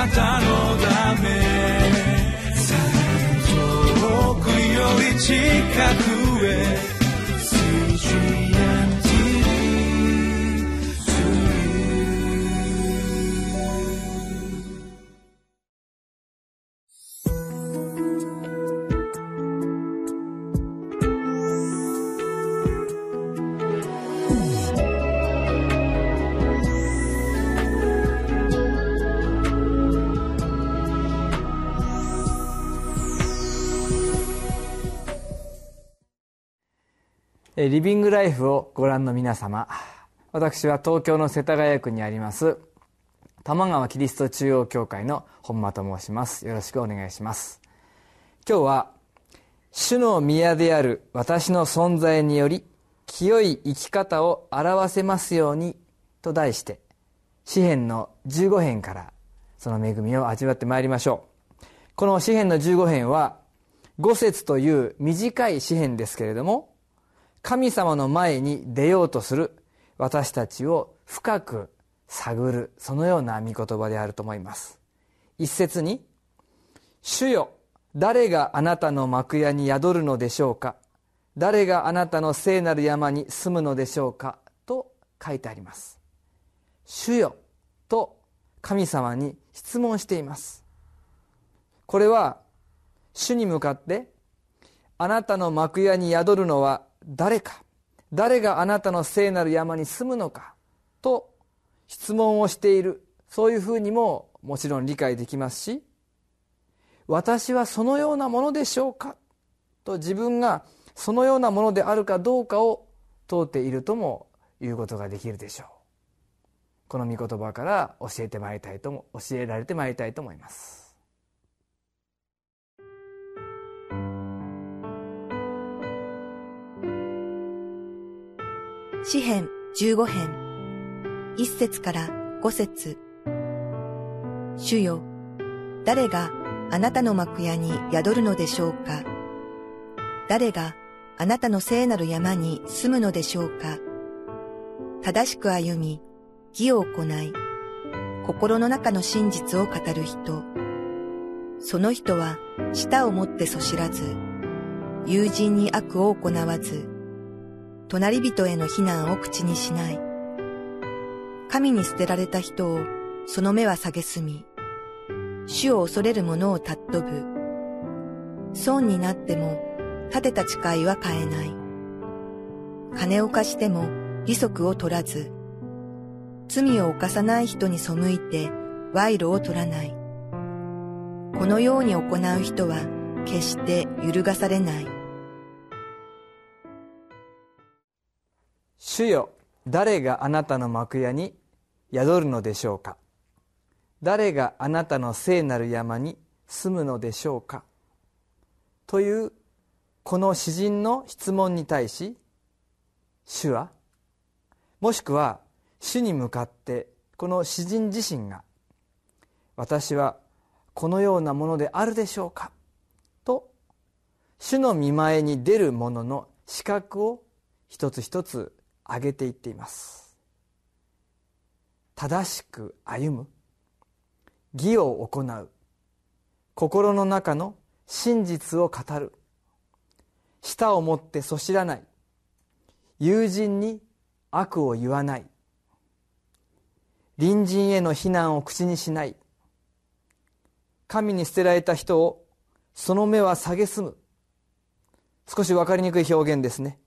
なたのため。遠くより近く。リビングライフをご覧の皆様。私は東京の世田谷区にあります玉川キリスト中央教会の本間と申します。よろしくお願いします。今日は主の宮である私の存在により清い生き方を表せますようにと題して詩篇の15編からその恵みを味わってまいりましょう。この詩篇の15編は5節という短い詩篇ですけれども神様の前に出ようとする私たちを深く探るそのような御言葉であると思います。一節に「主よ誰があなたの幕屋に宿るのでしょうか？誰があなたの聖なる山に住むのでしょうか」と書いてあります「主よ」と神様に質問しています。これは主に向かってあなたの幕屋に宿るのは誰か誰があなたの聖なる山に住むのかと質問をしている。そういうふうにももちろん理解できますし私はそのようなものでしょうかと自分がそのようなものであるかどうかを問うているとも言うことができるでしょう。この御言葉から教えてまいりたいとも教えられてまいりたいと思います。詩編15編。1節から5節。主よ、誰があなたの幕屋に宿るのでしょうか？誰があなたの聖なる山に住むのでしょうか？正しく歩み、義を行い、心の中の真実を語る人。その人は舌を持ってそしらず、友人に悪を行わず、隣人への非難を口にしない。神に捨てられた人をその目は蔑み、主を恐れる者を尊ぶ。損になっても立てた誓いは変えない。金を貸しても利息を取らず、罪を犯さない人に背いて賄賂を取らない。このように行う人は決して揺るがされない。主よ誰があなたの幕屋に宿るのでしょうか？誰があなたの聖なる山に住むのでしょうか？というこの詩人の質問に対し主はもしくは主に向かってこの詩人自身が私はこのようなものであるでしょうか？と主の見前に出る者の資格を一つ一つ挙げていっています。正しく歩む。義を行う。心の中の真実を語る。舌を持ってそしらない。友人に悪を言わない。隣人への非難を口にしない。神に捨てられた人をその目は蔑む。少し分かりにくい表現ですね。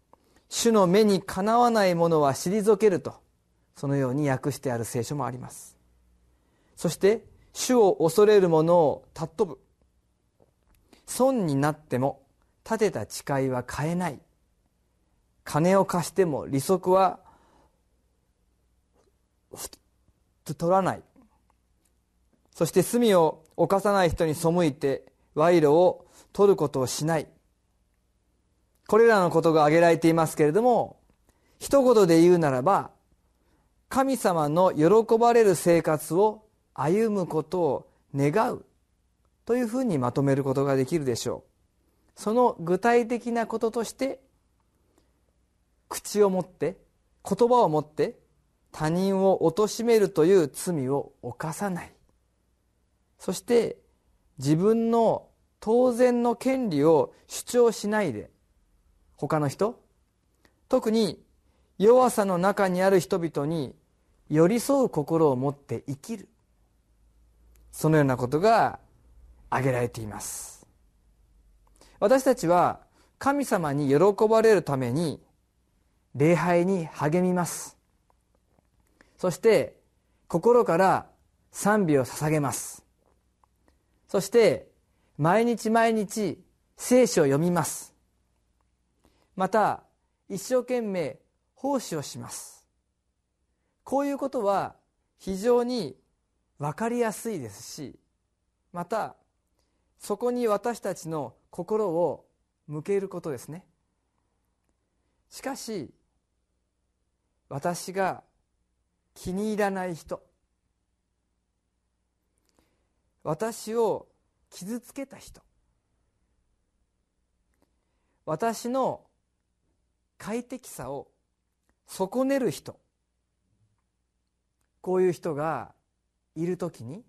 主の目にかなわないものは退けるとそのように訳してある聖書もあります。そして主を恐れる者を尊ぶ。損になっても立てた誓いは変えない。金を貸しても利息は取らない。そして罪を犯さない人に背いて賄賂を取ることをしない。これらのことが挙げられていますけれども一言で言うならば神様の喜ばれる生活を歩むことを願うというふうにまとめることができるでしょう。その具体的なこととして口を持って言葉を持って他人を貶めるという罪を犯さない。そして自分の当然の権利を主張しないで他の人？特に弱さの中にある人々に寄り添う心を持って生きる。そのようなことが挙げられています。私たちは神様に喜ばれるために礼拝に励みます。そして心から賛美を捧げます。そして毎日毎日聖書を読みます。また一生懸命奉仕をします。こういうことは非常に分かりやすいですしまたそこに私たちの心を向けることですね。しかし私が気に入らない人私を傷つけた人私の快適さを損ねる人。こういう人がいる時に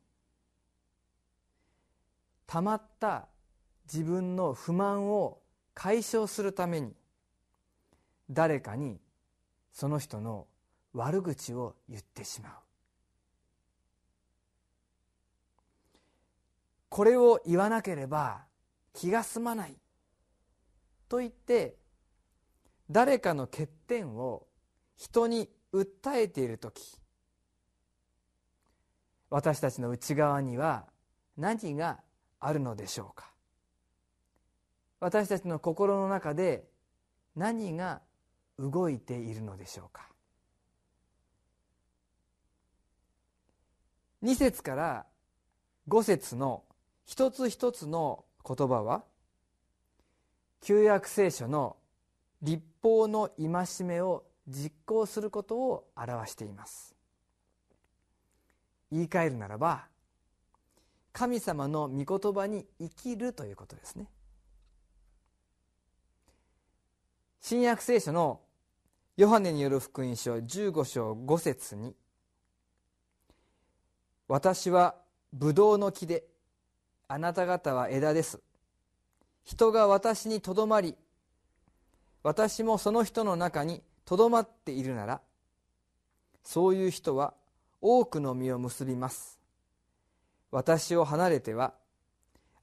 たまった自分の不満を解消するために誰かにその人の悪口を言ってしまう。これを言わなければ気が済まないと言って誰かの欠点を人に訴えている時私たちの内側には何があるのでしょうか？私たちの心の中で何が動いているのでしょうか？2節から5節の一つ一つの言葉は？旧約聖書の立法の戒めを実行することを表しています。言い換えるならば神様の御言葉に生きるということですね。新約聖書のヨハネによる福音書15章5節に「私はブドウの木であなた方は枝です」「人が私にとどまり私もその人の中にとどまっているならそういう人は多くの実を結びます。私を離れては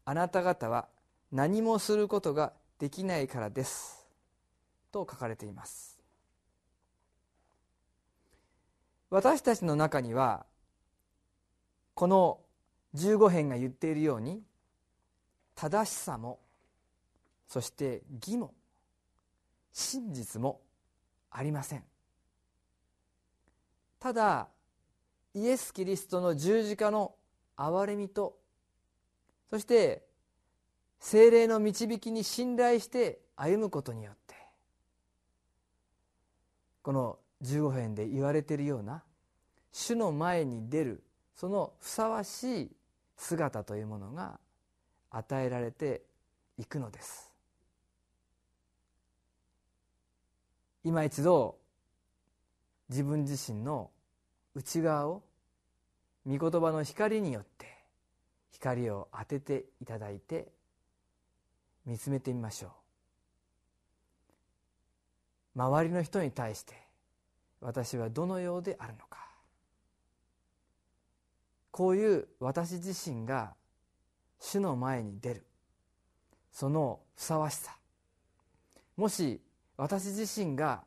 あなた方は何もすることができないからです。と書かれています。私たちの中にはこの15編が言っているように正しさもそして義も真実もありません。ただイエス・キリストの十字架の憐れみとそして精霊の導きに信頼して歩むことによってこの15編で言われているような主の前に出るそのふさわしい姿というものが与えられていくのです。今一度自分自身の内側を御言葉の光によって光を当てていただいて見つめてみましょう。周りの人に対して私はどのようであるのか。こういう私自身が主の前に出るそのふさわしさ。もし私自身が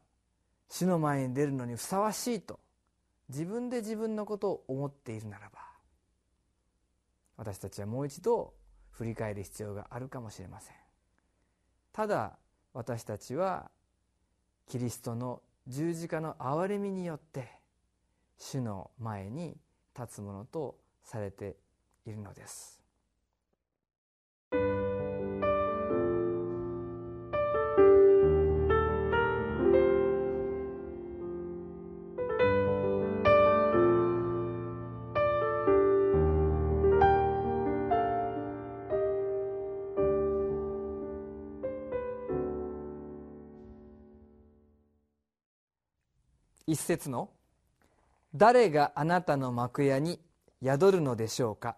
主の前に出るのにふさわしいと自分で自分のことを思っているならば私たちはもう一度振り返る必要があるかもしれません。ただ私たちはキリストの十字架の憐れみによって主の前に立つものとされているのです。一節の「誰があなたの幕屋に宿るのでしょうか」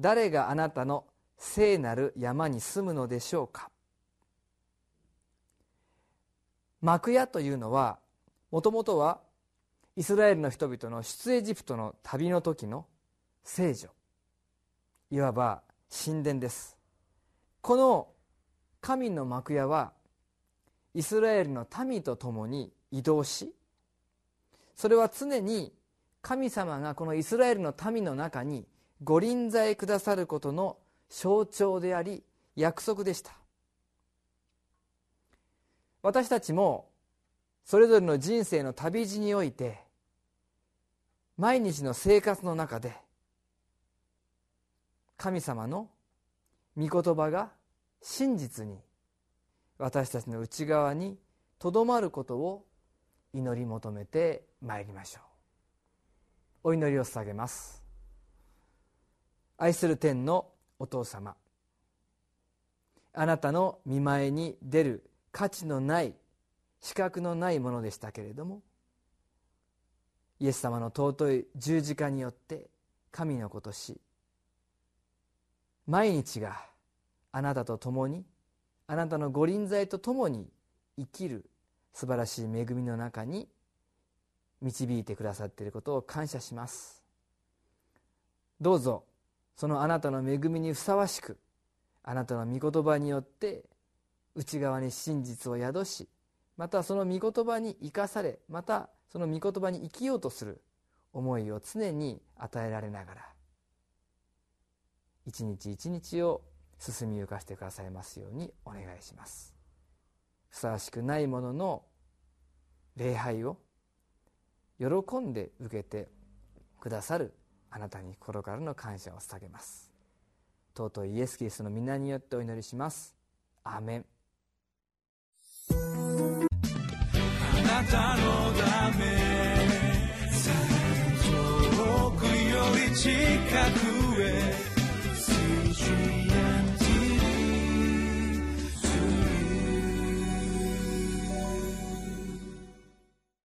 誰があなたの聖なる山に住むのでしょうか？幕屋というのはもともとはイスラエルの人々の出エジプトの旅の時の聖女。いわば神殿です。この神の幕屋はイスラエルの民と共に移動しそれは常に神様がこのイスラエルの民の中に御臨在くださることの象徴であり約束でした。私たちもそれぞれの人生の旅路において毎日の生活の中で神様の御言葉が真実に私たちの内側にとどまることを祈り求めてまいりましょう。お祈りを捧げます。愛する天のお父様あなたの見前に出る価値のない資格のないものでしたけれどもイエス様の尊い十字架によって神の子とし毎日があなたと共にあなたの御臨在と共に生きる素晴らしい恵みの中に導いてくださっていることを感謝します。どうぞそのあなたの恵みにふさわしくあなたの御言葉によって内側に真実を宿しまたその御言葉に生かされまたその御言葉に生きようとする思いを常に与えられながら一日一日を進みゆかしてくださいますようにお願いします。ふさわしくないものの礼拝を喜んで受けてくださるあなたに心からの感謝を捧げます。尊いイエス・キリストの皆によってお祈りします。アーメン。あなたのため遠くより近くへ。